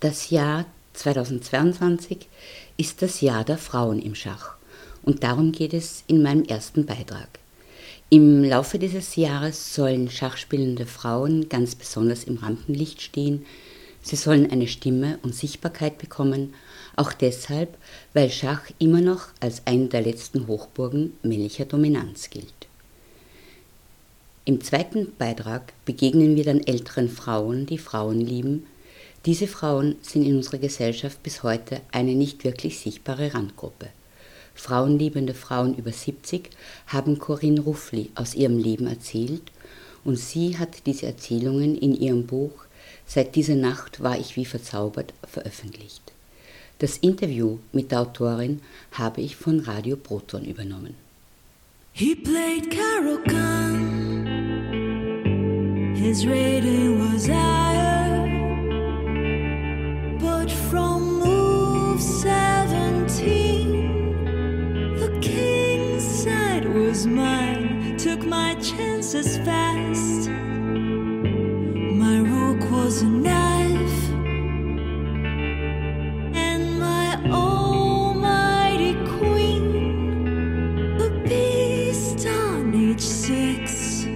Das Jahr 2022 ist das Jahr der Frauen im Schach und darum geht es in meinem ersten Beitrag. Im Laufe dieses Jahres sollen schachspielende Frauen ganz besonders im Rampenlicht stehen. Sie sollen eine Stimme und Sichtbarkeit bekommen, auch deshalb, weil Schach immer noch als eine der letzten Hochburgen männlicher Dominanz gilt. Im zweiten Beitrag begegnen wir dann älteren Frauen, die Frauen lieben. Diese Frauen sind in unserer Gesellschaft bis heute eine nicht wirklich sichtbare Randgruppe. Frauenliebende Frauen über 70 haben Corinne Ruffli aus ihrem Leben erzählt und sie hat diese Erzählungen in ihrem Buch Seit dieser Nacht war ich wie verzaubert veröffentlicht. Das Interview mit der Autorin habe ich von Radio Proton übernommen. He played Carol Gunn. His rating was higher, was mine. Took my chances fast. My rook was a knife. And my almighty queen, a beast on age six.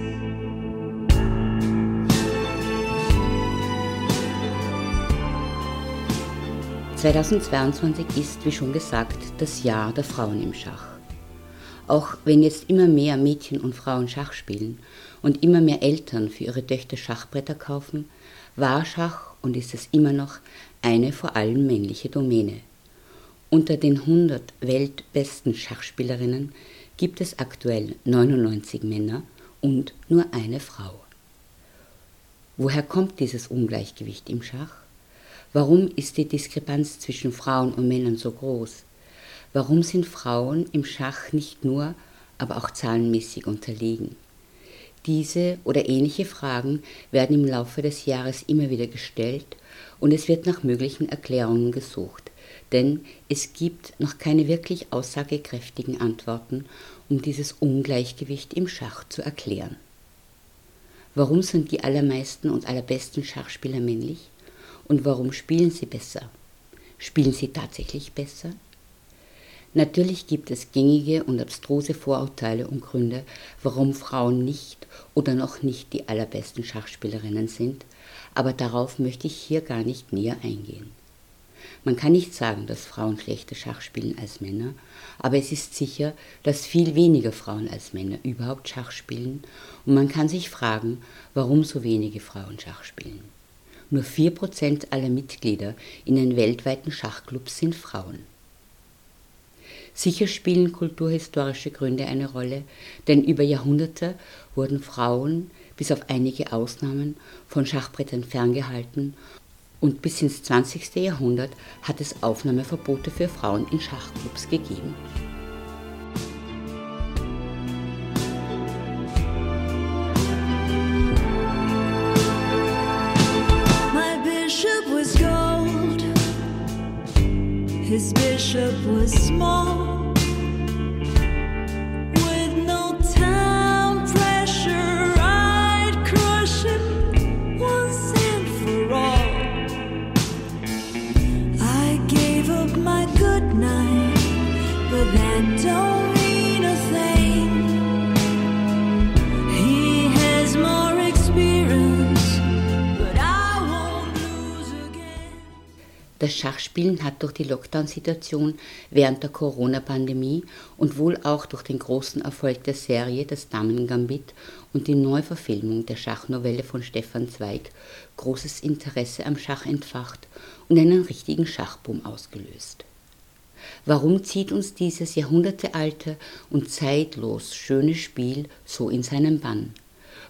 2022 ist, wie schon gesagt, das Jahr der Frauen im Schach. Auch wenn jetzt immer mehr Mädchen und Frauen Schach spielen und immer mehr Eltern für ihre Töchter Schachbretter kaufen, war Schach und ist es immer noch eine vor allem männliche Domäne. Unter den 100 weltbesten Schachspielerinnen gibt es aktuell 99 Männer und nur eine Frau. Woher kommt dieses Ungleichgewicht im Schach? Warum ist die Diskrepanz zwischen Frauen und Männern so groß? Warum sind Frauen im Schach nicht nur, aber auch zahlenmäßig unterlegen? Diese oder ähnliche Fragen werden im Laufe des Jahres immer wieder gestellt und es wird nach möglichen Erklärungen gesucht, denn es gibt noch keine wirklich aussagekräftigen Antworten, um dieses Ungleichgewicht im Schach zu erklären. Warum sind die allermeisten und allerbesten Schachspieler männlich? Und warum spielen sie besser? Spielen sie tatsächlich besser? Natürlich gibt es gängige und abstruse Vorurteile und Gründe, warum Frauen nicht oder noch nicht die allerbesten Schachspielerinnen sind, aber darauf möchte ich hier gar nicht näher eingehen. Man kann nicht sagen, dass Frauen schlechter Schach spielen als Männer, aber es ist sicher, dass viel weniger Frauen als Männer überhaupt Schach spielen und man kann sich fragen, warum so wenige Frauen Schach spielen. Nur 4% aller Mitglieder in den weltweiten Schachclubs sind Frauen. Sicher spielen kulturhistorische Gründe eine Rolle, denn über Jahrhunderte wurden Frauen, bis auf einige Ausnahmen, von Schachbrettern ferngehalten und bis ins 20. Jahrhundert hat es Aufnahmeverbote für Frauen in Schachclubs gegeben. His bishop was small. Das Schachspielen hat durch die Lockdown-Situation während der Corona-Pandemie und wohl auch durch den großen Erfolg der Serie Das Damen-Gambit und die Neuverfilmung der Schachnovelle von Stefan Zweig großes Interesse am Schach entfacht und einen richtigen Schachboom ausgelöst. Warum zieht uns dieses jahrhundertealte und zeitlos schöne Spiel so in seinen Bann?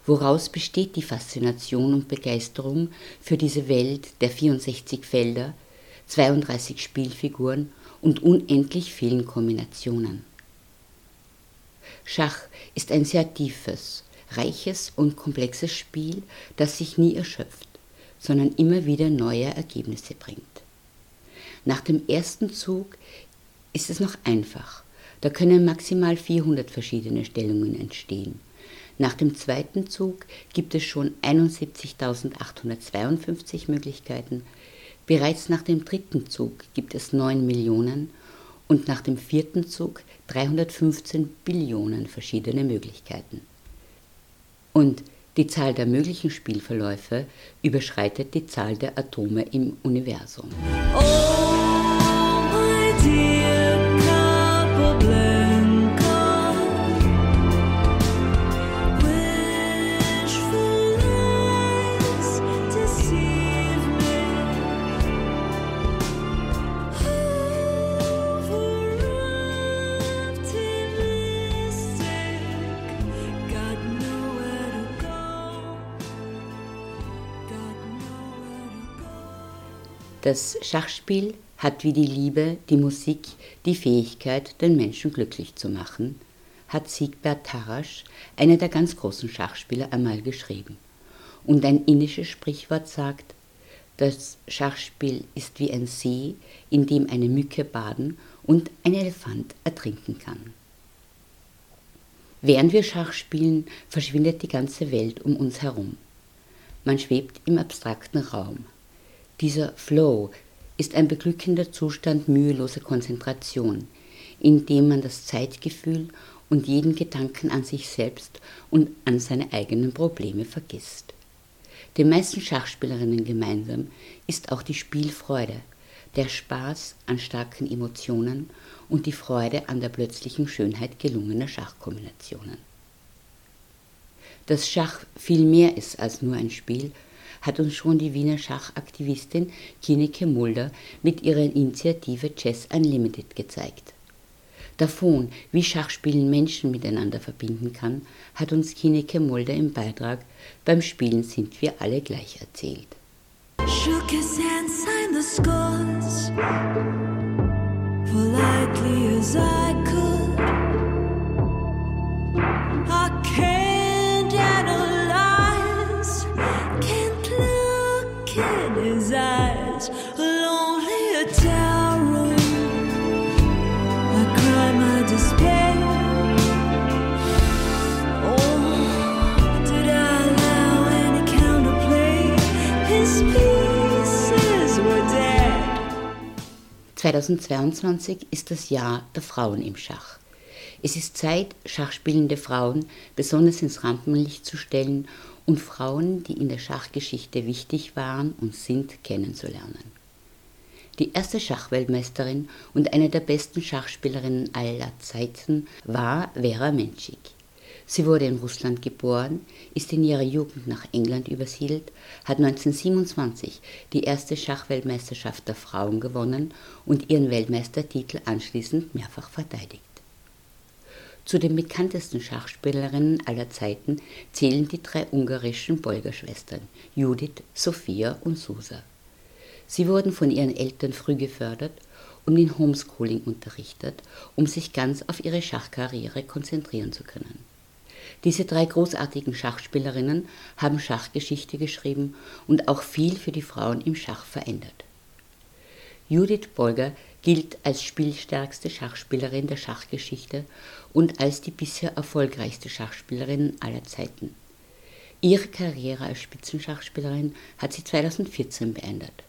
Woraus besteht die Faszination und Begeisterung für diese Welt der 64 Felder, 32 Spielfiguren und unendlich vielen Kombinationen? Schach ist ein sehr tiefes, reiches und komplexes Spiel, das sich nie erschöpft, sondern immer wieder neue Ergebnisse bringt. Nach dem ersten Zug ist es noch einfach. Da können maximal 400 verschiedene Stellungen entstehen. Nach dem zweiten Zug gibt es schon 71.852 Möglichkeiten. Bereits nach dem dritten Zug gibt es 9 Millionen und nach dem vierten Zug 315 Billionen verschiedene Möglichkeiten. Und die Zahl der möglichen Spielverläufe überschreitet die Zahl der Atome im Universum. Oh. Das Schachspiel hat wie die Liebe, die Musik, die Fähigkeit, den Menschen glücklich zu machen, hat Siegbert Tarasch, einer der ganz großen Schachspieler, einmal geschrieben. Und ein indisches Sprichwort sagt, das Schachspiel ist wie ein See, in dem eine Mücke baden und ein Elefant ertrinken kann. Während wir Schach spielen, verschwindet die ganze Welt um uns herum. Man schwebt im abstrakten Raum. Dieser Flow ist ein beglückender Zustand müheloser Konzentration, in dem man das Zeitgefühl und jeden Gedanken an sich selbst und an seine eigenen Probleme vergisst. Den meisten Schachspielerinnen gemeinsam ist auch die Spielfreude, der Spaß an starken Emotionen und die Freude an der plötzlichen Schönheit gelungener Schachkombinationen. Dass Schach viel mehr ist als nur ein Spiel, hat uns schon die Wiener Schachaktivistin Kineke Mulder mit ihrer Initiative Chess Unlimited gezeigt. Davon, wie Schachspielen Menschen miteinander verbinden kann, hat uns Kineke Mulder im Beitrag Beim Spielen sind wir alle gleich erzählt. Shook his hand. 2022 ist das Jahr der Frauen im Schach. Es ist Zeit, schachspielende Frauen besonders ins Rampenlicht zu stellen und Frauen, die in der Schachgeschichte wichtig waren und sind, kennenzulernen. Die erste Schachweltmeisterin und eine der besten Schachspielerinnen aller Zeiten war Vera Menschik. Sie wurde in Russland geboren, ist in ihrer Jugend nach England übersiedelt, hat 1927 die erste Schachweltmeisterschaft der Frauen gewonnen und ihren Weltmeistertitel anschließend mehrfach verteidigt. Zu den bekanntesten Schachspielerinnen aller Zeiten zählen die drei ungarischen Bolger-Schwestern Judith, Sophia und Susa. Sie wurden von ihren Eltern früh gefördert und in Homeschooling unterrichtet, um sich ganz auf ihre Schachkarriere konzentrieren zu können. Diese drei großartigen Schachspielerinnen haben Schachgeschichte geschrieben und auch viel für die Frauen im Schach verändert. Judith Bolger gilt als spielstärkste Schachspielerin der Schachgeschichte und als die bisher erfolgreichste Schachspielerin aller Zeiten. Ihre Karriere als Spitzenschachspielerin hat sie 2014 beendet.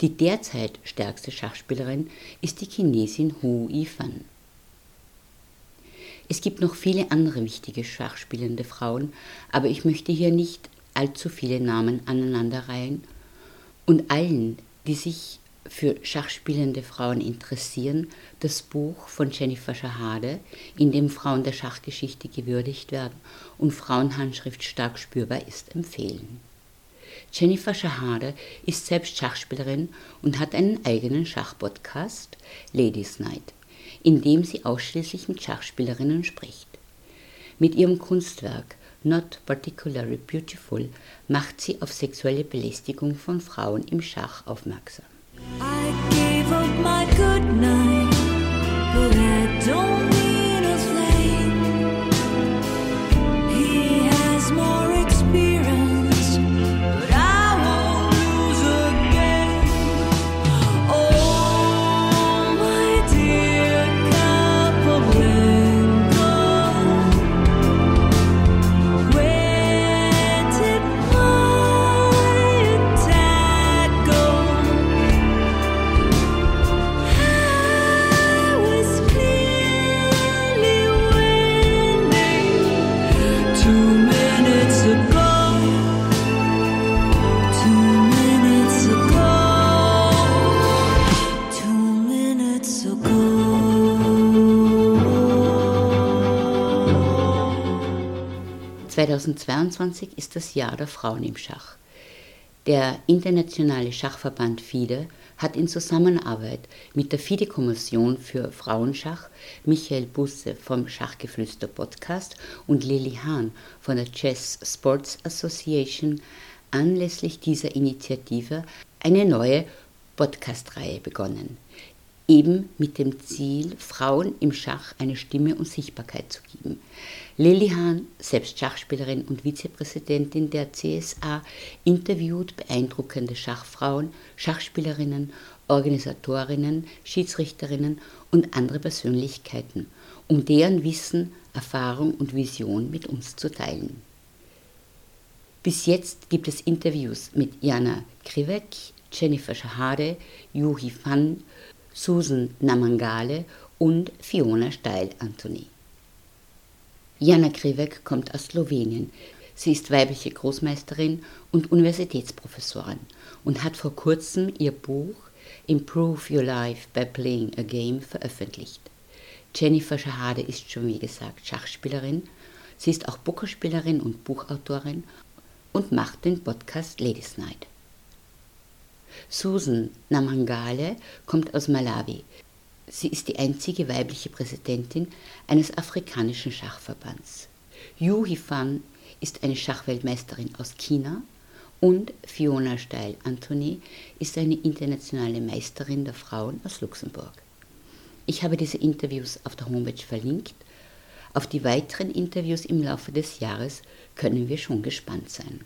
Die derzeit stärkste Schachspielerin ist die Chinesin Hu Yifan. Es gibt noch viele andere wichtige schachspielende Frauen, aber ich möchte hier nicht allzu viele Namen aneinanderreihen und allen, die sich für schachspielende Frauen interessieren, das Buch von Jennifer Schahade, in dem Frauen der Schachgeschichte gewürdigt werden und Frauenhandschrift stark spürbar ist, empfehlen. Jennifer Schahade ist selbst Schachspielerin und hat einen eigenen Schachpodcast, Ladies Night, in dem sie ausschließlich mit Schachspielerinnen spricht. Mit ihrem Kunstwerk Not Particularly Beautiful macht sie auf sexuelle Belästigung von Frauen im Schach aufmerksam. I gave up my good night, but I don't. 2022 ist das Jahr der Frauen im Schach. Der internationale Schachverband FIDE hat in Zusammenarbeit mit der FIDE-Kommission für Frauenschach, Michael Busse vom Schachgeflüster Podcast und Lili Hahn von der Chess Sports Association anlässlich dieser Initiative eine neue Podcast-Reihe begonnen, eben mit dem Ziel, Frauen im Schach eine Stimme und Sichtbarkeit zu geben. Lili Hahn, selbst Schachspielerin und Vizepräsidentin der CSA, interviewt beeindruckende Schachfrauen, Schachspielerinnen, Organisatorinnen, Schiedsrichterinnen und andere Persönlichkeiten, um deren Wissen, Erfahrung und Vision mit uns zu teilen. Bis jetzt gibt es Interviews mit Jana Krivek, Jennifer Shahade, Yuhi Fan, Susan Namangale und Fiona Steil-Anthony. Jana Krivek kommt aus Slowenien. Sie ist weibliche Großmeisterin und Universitätsprofessorin und hat vor kurzem ihr Buch Improve Your Life by Playing a Game veröffentlicht. Jennifer Shahade ist schon wie gesagt Schachspielerin. Sie ist auch Pokerspielerin und Buchautorin und macht den Podcast Ladies Night. Susan Namangale kommt aus Malawi. Sie ist die einzige weibliche Präsidentin eines afrikanischen Schachverbands. Yu Hifan ist eine Schachweltmeisterin aus China und Fiona Steil-Anthony ist eine internationale Meisterin der Frauen aus Luxemburg. Ich habe diese Interviews auf der Homepage verlinkt. Auf die weiteren Interviews im Laufe des Jahres können wir schon gespannt sein.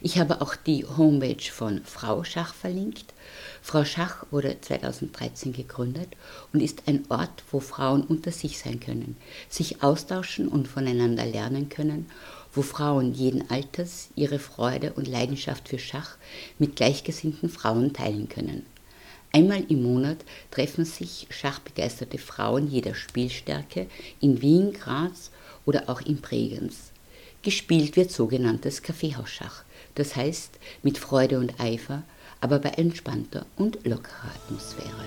Ich habe auch die Homepage von Frau Schach verlinkt. Frau Schach wurde 2013 gegründet und ist ein Ort, wo Frauen unter sich sein können, sich austauschen und voneinander lernen können, wo Frauen jeden Alters ihre Freude und Leidenschaft für Schach mit gleichgesinnten Frauen teilen können. Einmal im Monat treffen sich schachbegeisterte Frauen jeder Spielstärke in Wien, Graz oder auch in Bregenz. Gespielt wird sogenanntes Kaffeehausschach, das heißt mit Freude und Eifer, aber bei entspannter und lockerer Atmosphäre.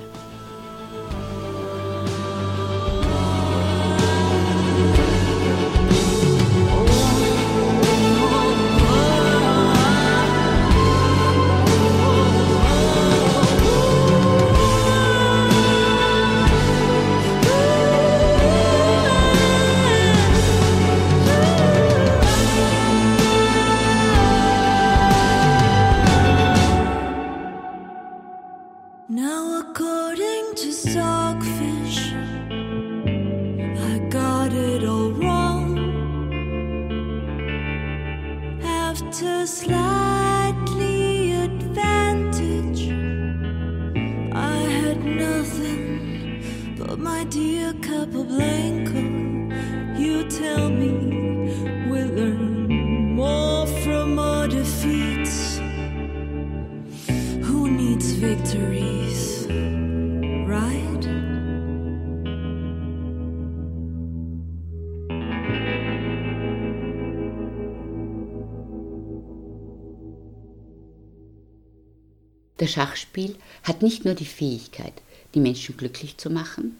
Das Schachspiel hat nicht nur die Fähigkeit, die Menschen glücklich zu machen.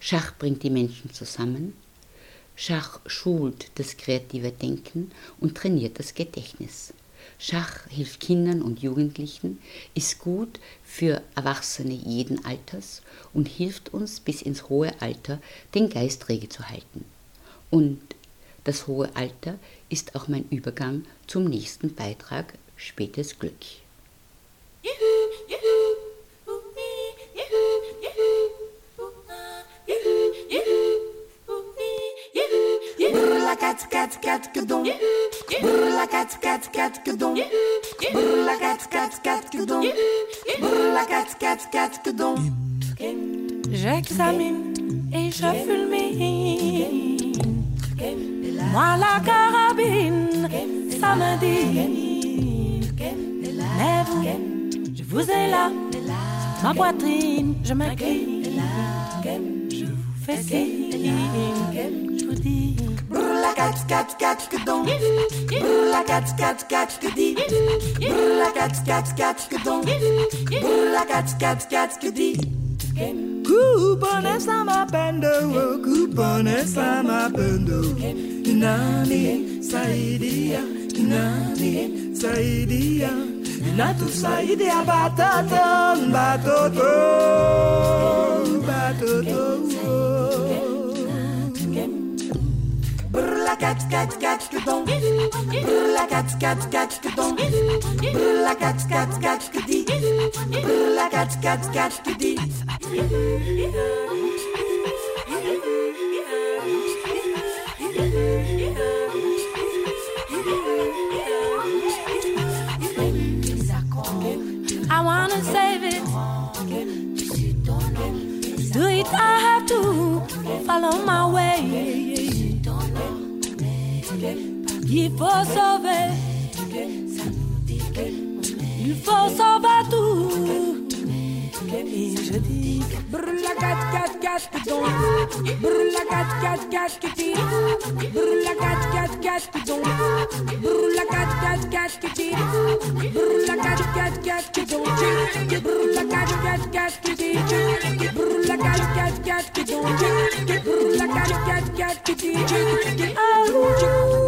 Schach bringt die Menschen zusammen. Schach schult das kreative Denken und trainiert das Gedächtnis. Schach hilft Kindern und Jugendlichen, ist gut für Erwachsene jeden Alters und hilft uns bis ins hohe Alter den Geist rege zu halten. Und das hohe Alter ist auch mein Übergang zum nächsten Beitrag Spätes Glück. Cat cat cat cat gedon. Brrla cat cat cat gedon. Brrla cat cat gedon. J'examine et je fulmine. Moi la carabine, ça me dit. Mais vous, je vous ai là, ma poitrine, je m'incline. Je vous fais signe. Brrla cat cat cat kedon. Brrla Coupon es la ma pendo, coupon es la ma pendo. Inani saidia, inani saidia. Inatu saidia bataton, batoto, batoto. batoto. cat cat cat que dom brla cat cat cat que dom brla cat cat cat que di brla cat cat cat que di faut sauver, il faut sauver tout. Et je dis, brûle la 4 4 qui bidon, brûle la 4 4 4 qui tire, brûle la 4 4 4 bidon, brûle la 4 4 4 qui tire, brûle la 4 4 4 qui don, brûle la 4 4 4 qui tire, brûle la 4 4 4 qui don, brûle la 4 4 4 qui tire, ah,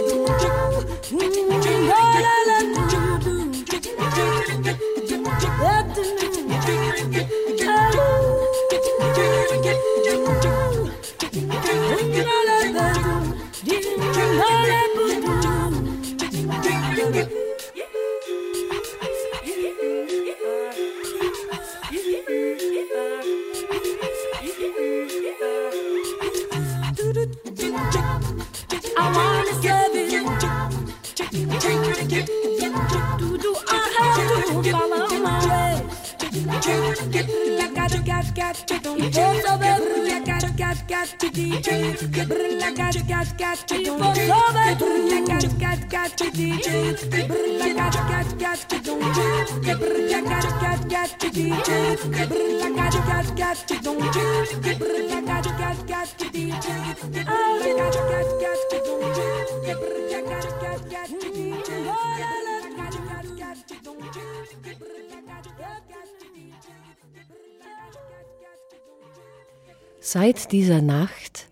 Seit dieser Nacht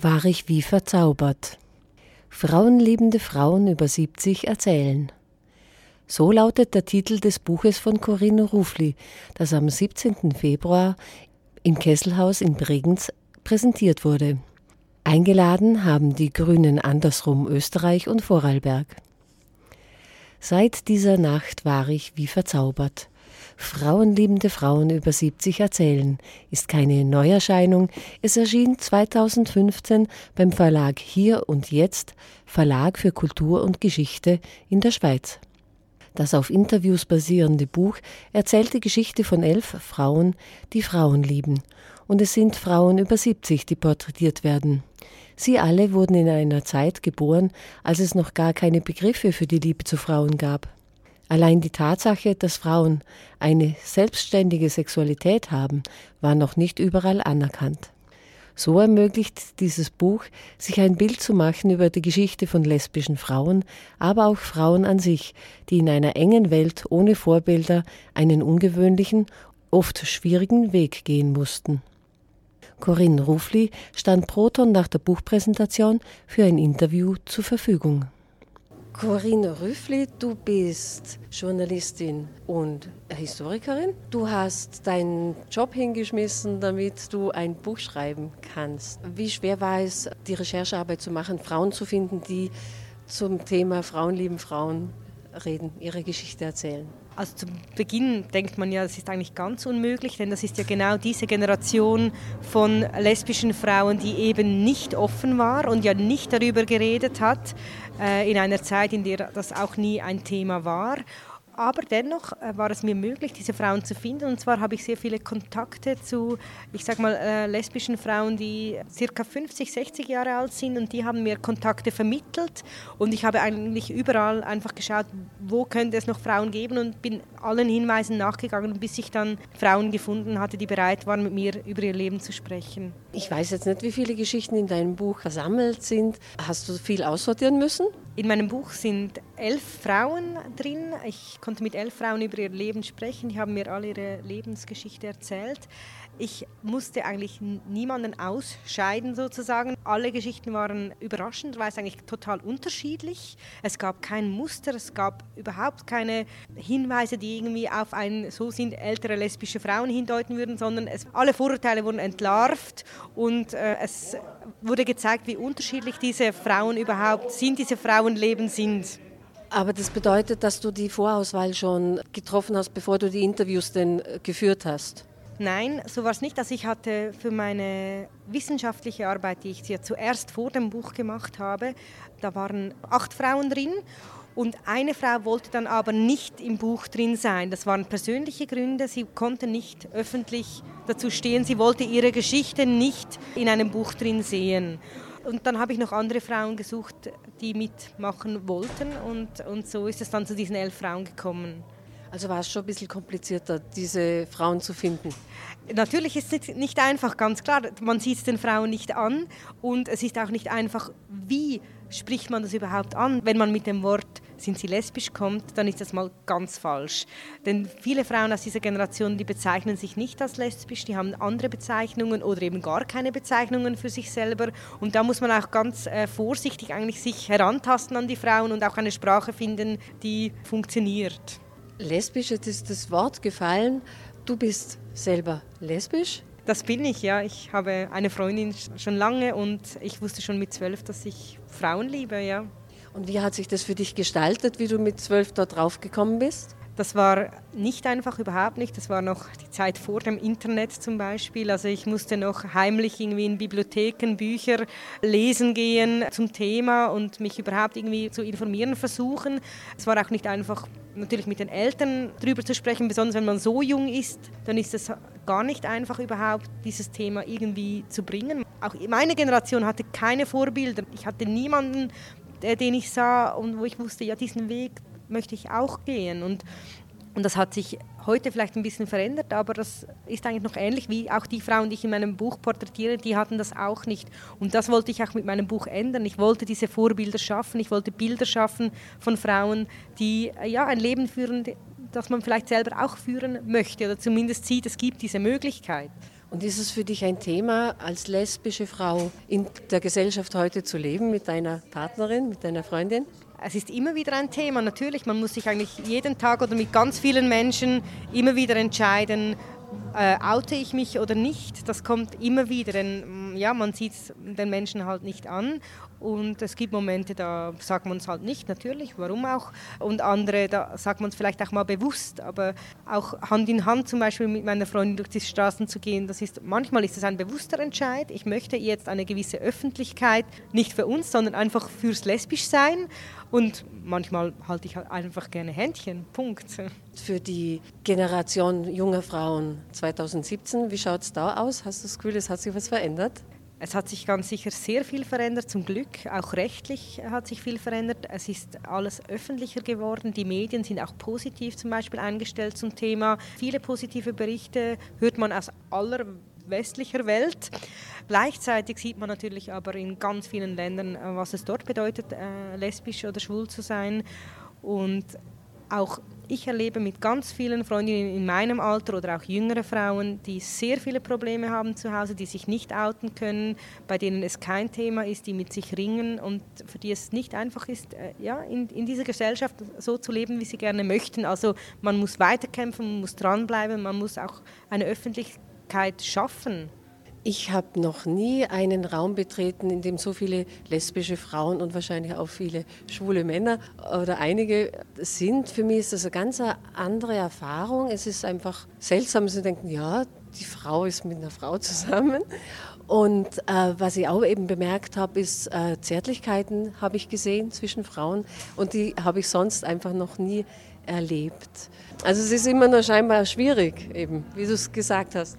war ich wie verzaubert. Frauenliebende Frauen über 70 erzählen. So lautet der Titel des Buches von Corinne Rufli, das am 17. Februar im Kesselhaus in Bregenz präsentiert wurde. Eingeladen haben die Grünen andersrum Österreich und Vorarlberg. Seit dieser Nacht war ich wie verzaubert. Frauenliebende Frauen über 70 erzählen ist keine Neuerscheinung. Es erschien 2015 beim Verlag Hier und Jetzt, Verlag für Kultur und Geschichte in der Schweiz. Das auf Interviews basierende Buch erzählt die Geschichte von elf Frauen, die Frauen lieben. Und es sind Frauen über 70, die porträtiert werden. Sie alle wurden in einer Zeit geboren, als es noch gar keine Begriffe für die Liebe zu Frauen gab. Allein die Tatsache, dass Frauen eine selbstständige Sexualität haben, war noch nicht überall anerkannt. So ermöglicht dieses Buch, sich ein Bild zu machen über die Geschichte von lesbischen Frauen, aber auch Frauen an sich, die in einer engen Welt ohne Vorbilder einen ungewöhnlichen, oft schwierigen Weg gehen mussten. Corinne Rufli stand Proton nach der Buchpräsentation für ein Interview zur Verfügung. Corinne Rüffli, du bist Journalistin und Historikerin. Du hast deinen Job hingeschmissen, damit du ein Buch schreiben kannst. Wie schwer war es, die Recherchearbeit zu machen, Frauen zu finden, die zum Thema Frauen lieben Frauen reden, ihre Geschichte erzählen? Also zu Beginn denkt man ja, es ist eigentlich ganz unmöglich, denn das ist ja genau diese Generation von lesbischen Frauen, die eben nicht offen war und ja nicht darüber geredet hat, äh, in einer Zeit, in der das auch nie ein Thema war. Aber dennoch äh, war es mir möglich, diese Frauen zu finden. Und zwar habe ich sehr viele Kontakte zu, ich sag mal, äh, lesbischen Frauen, die circa 50, 60 Jahre alt sind. Und die haben mir Kontakte vermittelt. Und ich habe eigentlich überall einfach geschaut, wo könnte es noch Frauen geben. Und bin allen Hinweisen nachgegangen, bis ich dann Frauen gefunden hatte, die bereit waren, mit mir über ihr Leben zu sprechen. Ich weiß jetzt nicht, wie viele Geschichten in deinem Buch versammelt sind. Hast du viel aussortieren müssen? In meinem Buch sind elf Frauen drin. Ich konnte mit elf Frauen über ihr Leben sprechen. Die haben mir alle ihre Lebensgeschichte erzählt. Ich musste eigentlich niemanden ausscheiden sozusagen. Alle Geschichten waren überraschend, weil es eigentlich total unterschiedlich. Es gab kein Muster, es gab überhaupt keine Hinweise, die irgendwie auf ein so sind ältere lesbische Frauen hindeuten würden, sondern es, alle Vorurteile wurden entlarvt und äh, es wurde gezeigt, wie unterschiedlich diese Frauen überhaupt sind, diese Frauenleben sind. Aber das bedeutet, dass du die Vorauswahl schon getroffen hast, bevor du die Interviews denn äh, geführt hast? Nein, so war es nicht. Also ich hatte für meine wissenschaftliche Arbeit, die ich ja zuerst vor dem Buch gemacht habe, da waren acht Frauen drin und eine Frau wollte dann aber nicht im Buch drin sein. Das waren persönliche Gründe. Sie konnte nicht öffentlich dazu stehen. Sie wollte ihre Geschichte nicht in einem Buch drin sehen. Und dann habe ich noch andere Frauen gesucht, die mitmachen wollten. Und, und so ist es dann zu diesen elf Frauen gekommen. Also war es schon ein bisschen komplizierter, diese Frauen zu finden? Natürlich ist es nicht einfach, ganz klar. Man sieht es den Frauen nicht an und es ist auch nicht einfach, wie spricht man das überhaupt an? Wenn man mit dem Wort sind sie lesbisch kommt, dann ist das mal ganz falsch. Denn viele Frauen aus dieser Generation, die bezeichnen sich nicht als lesbisch, die haben andere Bezeichnungen oder eben gar keine Bezeichnungen für sich selber. Und da muss man auch ganz äh, vorsichtig eigentlich sich herantasten an die Frauen und auch eine Sprache finden, die funktioniert. Lesbisch, jetzt ist das Wort gefallen. Du bist selber lesbisch? Das bin ich, ja. Ich habe eine Freundin schon lange und ich wusste schon mit zwölf, dass ich Frauen liebe, ja. Und wie hat sich das für dich gestaltet, wie du mit zwölf dort drauf gekommen bist? Das war nicht einfach, überhaupt nicht. Das war noch die Zeit vor dem Internet zum Beispiel. Also ich musste noch heimlich irgendwie in Bibliotheken Bücher lesen gehen zum Thema und mich überhaupt irgendwie zu informieren versuchen. Es war auch nicht einfach, natürlich mit den Eltern darüber zu sprechen, besonders wenn man so jung ist, dann ist es gar nicht einfach überhaupt, dieses Thema irgendwie zu bringen. Auch meine Generation hatte keine Vorbilder. Ich hatte niemanden, den ich sah und wo ich wusste, ja, diesen Weg möchte ich auch gehen. Und, und das hat sich heute vielleicht ein bisschen verändert, aber das ist eigentlich noch ähnlich wie auch die Frauen, die ich in meinem Buch porträtiere, die hatten das auch nicht. Und das wollte ich auch mit meinem Buch ändern. Ich wollte diese Vorbilder schaffen, ich wollte Bilder schaffen von Frauen, die ja, ein Leben führen, das man vielleicht selber auch führen möchte oder zumindest sieht, es gibt diese Möglichkeit. Und ist es für dich ein Thema, als lesbische Frau in der Gesellschaft heute zu leben, mit deiner Partnerin, mit deiner Freundin? Es ist immer wieder ein Thema, natürlich. Man muss sich eigentlich jeden Tag oder mit ganz vielen Menschen immer wieder entscheiden, äh, oute ich mich oder nicht. Das kommt immer wieder, denn ja, man sieht es den Menschen halt nicht an. Und es gibt Momente, da sagt man es halt nicht, natürlich, warum auch. Und andere, da sagt man es vielleicht auch mal bewusst. Aber auch Hand in Hand zum Beispiel mit meiner Freundin durch die Straßen zu gehen, das ist, manchmal ist es ein bewusster Entscheid. Ich möchte jetzt eine gewisse Öffentlichkeit, nicht für uns, sondern einfach fürs Lesbischsein. Und manchmal halte ich halt einfach gerne Händchen. Punkt. Für die Generation junger Frauen 2017, wie schaut es da aus? Hast du das Gefühl, es hat sich was verändert? Es hat sich ganz sicher sehr viel verändert, zum Glück. Auch rechtlich hat sich viel verändert. Es ist alles öffentlicher geworden. Die Medien sind auch positiv zum Beispiel eingestellt zum Thema. Viele positive Berichte hört man aus aller westlicher Welt. Gleichzeitig sieht man natürlich aber in ganz vielen Ländern, was es dort bedeutet, äh, lesbisch oder schwul zu sein. Und auch ich erlebe mit ganz vielen Freundinnen in meinem Alter oder auch jüngere Frauen, die sehr viele Probleme haben zu Hause, die sich nicht outen können, bei denen es kein Thema ist, die mit sich ringen und für die es nicht einfach ist, äh, ja, in, in dieser Gesellschaft so zu leben, wie sie gerne möchten. Also man muss weiterkämpfen, man muss dranbleiben, man muss auch eine Öffentlichkeit schaffen. Ich habe noch nie einen Raum betreten, in dem so viele lesbische Frauen und wahrscheinlich auch viele schwule Männer oder einige sind. Für mich ist das eine ganz andere Erfahrung. Es ist einfach seltsam, zu denken, ja, die Frau ist mit einer Frau zusammen. Und äh, was ich auch eben bemerkt habe, ist äh, Zärtlichkeiten habe ich gesehen zwischen Frauen und die habe ich sonst einfach noch nie erlebt. Also es ist immer nur scheinbar schwierig, eben, wie du es gesagt hast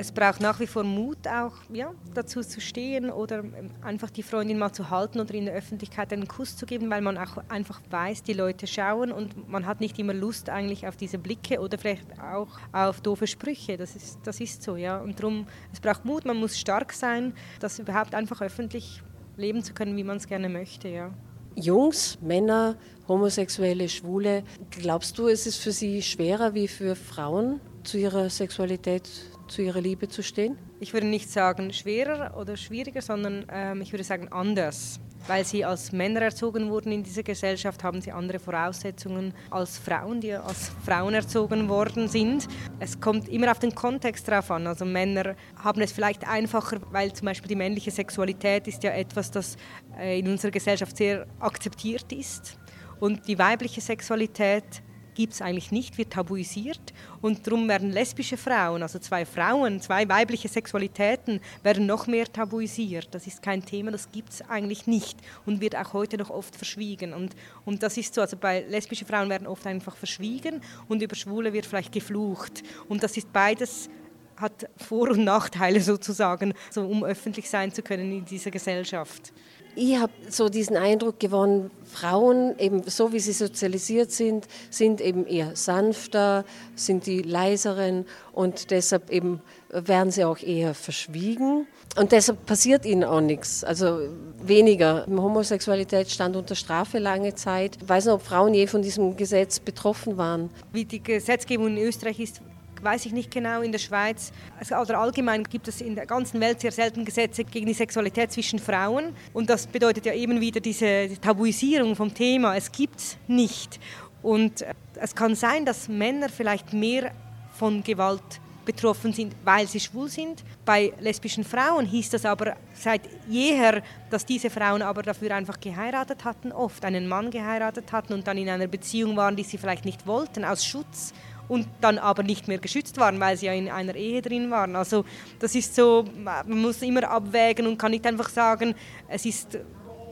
es braucht nach wie vor Mut, auch ja, dazu zu stehen oder einfach die Freundin mal zu halten oder in der Öffentlichkeit einen Kuss zu geben, weil man auch einfach weiß, die Leute schauen und man hat nicht immer Lust eigentlich auf diese Blicke oder vielleicht auch auf doofe Sprüche. Das ist, das ist so, ja. Und darum, es braucht Mut, man muss stark sein, das überhaupt einfach öffentlich leben zu können, wie man es gerne möchte, ja. Jungs, Männer, Homosexuelle, Schwule, glaubst du, es ist für sie schwerer wie für Frauen, zu ihrer Sexualität, zu ihrer Liebe zu stehen? Ich würde nicht sagen schwerer oder schwieriger, sondern ähm, ich würde sagen anders. Weil sie als Männer erzogen wurden in dieser Gesellschaft, haben sie andere Voraussetzungen als Frauen, die als Frauen erzogen worden sind. Es kommt immer auf den Kontext drauf an. Also Männer haben es vielleicht einfacher, weil zum Beispiel die männliche Sexualität ist ja etwas, das äh, in unserer Gesellschaft sehr akzeptiert ist. Und die weibliche Sexualität gibt es eigentlich nicht, wird tabuisiert und darum werden lesbische Frauen, also zwei Frauen, zwei weibliche Sexualitäten, werden noch mehr tabuisiert. Das ist kein Thema, das gibt es eigentlich nicht und wird auch heute noch oft verschwiegen. Und, und das ist so, also bei lesbischen Frauen werden oft einfach verschwiegen und über Schwule wird vielleicht geflucht. Und das ist beides hat Vor- und Nachteile sozusagen, so um öffentlich sein zu können in dieser Gesellschaft ich habe so diesen Eindruck gewonnen, Frauen, eben so wie sie sozialisiert sind, sind eben eher sanfter, sind die leiseren und deshalb eben werden sie auch eher verschwiegen. Und deshalb passiert ihnen auch nichts, also weniger. Homosexualität stand unter Strafe lange Zeit. Ich weiß nicht, ob Frauen je von diesem Gesetz betroffen waren. Wie die Gesetzgebung in Österreich ist, weiß ich nicht genau, in der Schweiz also, oder allgemein gibt es in der ganzen Welt sehr selten Gesetze gegen die Sexualität zwischen Frauen. Und das bedeutet ja eben wieder diese Tabuisierung vom Thema. Es gibt es nicht. Und äh, es kann sein, dass Männer vielleicht mehr von Gewalt betroffen sind, weil sie schwul sind. Bei lesbischen Frauen hieß das aber seit jeher, dass diese Frauen aber dafür einfach geheiratet hatten, oft einen Mann geheiratet hatten und dann in einer Beziehung waren, die sie vielleicht nicht wollten, aus Schutz und dann aber nicht mehr geschützt waren, weil sie ja in einer Ehe drin waren. Also das ist so, man muss immer abwägen und kann nicht einfach sagen, es ist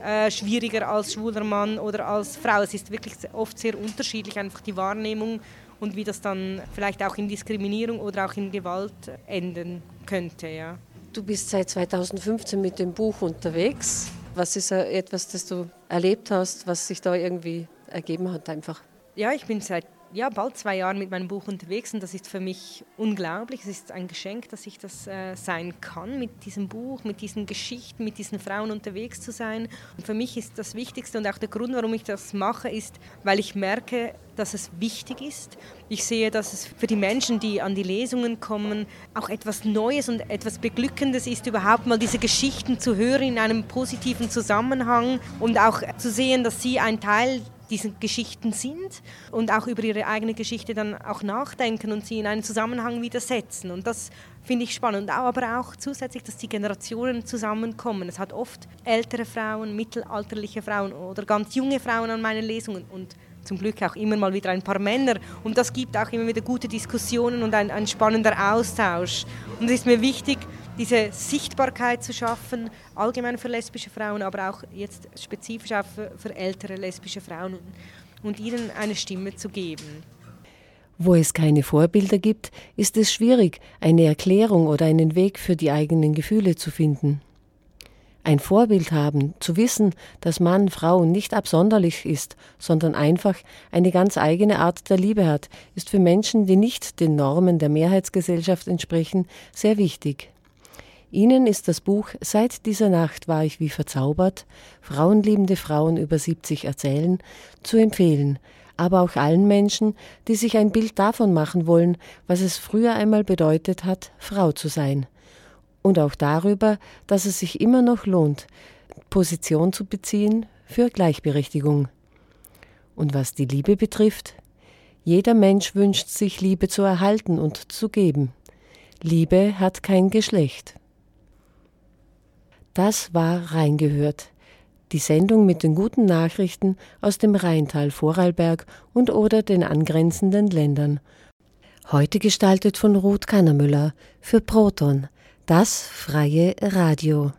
äh, schwieriger als schwuler Mann oder als Frau. Es ist wirklich oft sehr unterschiedlich, einfach die Wahrnehmung und wie das dann vielleicht auch in Diskriminierung oder auch in Gewalt enden könnte. Ja. Du bist seit 2015 mit dem Buch unterwegs. Was ist etwas, das du erlebt hast, was sich da irgendwie ergeben hat einfach? Ja, ich bin seit ja, bald zwei Jahren mit meinem Buch unterwegs und das ist für mich unglaublich. Es ist ein Geschenk, dass ich das äh, sein kann, mit diesem Buch, mit diesen Geschichten, mit diesen Frauen unterwegs zu sein. Und für mich ist das Wichtigste und auch der Grund, warum ich das mache, ist, weil ich merke, dass es wichtig ist. Ich sehe, dass es für die Menschen, die an die Lesungen kommen, auch etwas Neues und etwas Beglückendes ist, überhaupt mal diese Geschichten zu hören in einem positiven Zusammenhang und auch zu sehen, dass sie ein Teil diesen Geschichten sind und auch über ihre eigene Geschichte dann auch nachdenken und sie in einen Zusammenhang wieder setzen. Und das finde ich spannend. Aber auch zusätzlich, dass die Generationen zusammenkommen. Es hat oft ältere Frauen, mittelalterliche Frauen oder ganz junge Frauen an meinen Lesungen und zum Glück auch immer mal wieder ein paar Männer. Und das gibt auch immer wieder gute Diskussionen und ein, ein spannender Austausch. Und es ist mir wichtig, diese Sichtbarkeit zu schaffen, allgemein für lesbische Frauen, aber auch jetzt spezifisch auch für, für ältere lesbische Frauen und, ihnen eine Stimme zu geben. Wo es keine Vorbilder gibt, ist es schwierig, eine Erklärung oder einen Weg für die eigenen Gefühle zu finden. Ein Vorbild haben, zu wissen, dass Mann Frau nicht absonderlich ist, sondern einfach eine ganz eigene Art der Liebe hat, ist für Menschen, die nicht den Normen der Mehrheitsgesellschaft entsprechen, sehr wichtig. Ihnen ist das Buch Seit dieser Nacht war ich wie verzaubert, frauenliebende Frauen über 70 erzählen, zu empfehlen, aber auch allen Menschen, die sich ein Bild davon machen wollen, was es früher einmal bedeutet hat, Frau zu sein. Und auch darüber, dass es sich immer noch lohnt, Position zu beziehen für Gleichberechtigung. Und was die Liebe betrifft, jeder Mensch wünscht sich Liebe zu erhalten und zu geben. Liebe hat kein Geschlecht. Das war Reingehört. Die Sendung mit den guten Nachrichten aus dem Rheintal Vorarlberg und oder den angrenzenden Ländern. Heute gestaltet von Ruth Kannermüller für Proton, das freie Radio.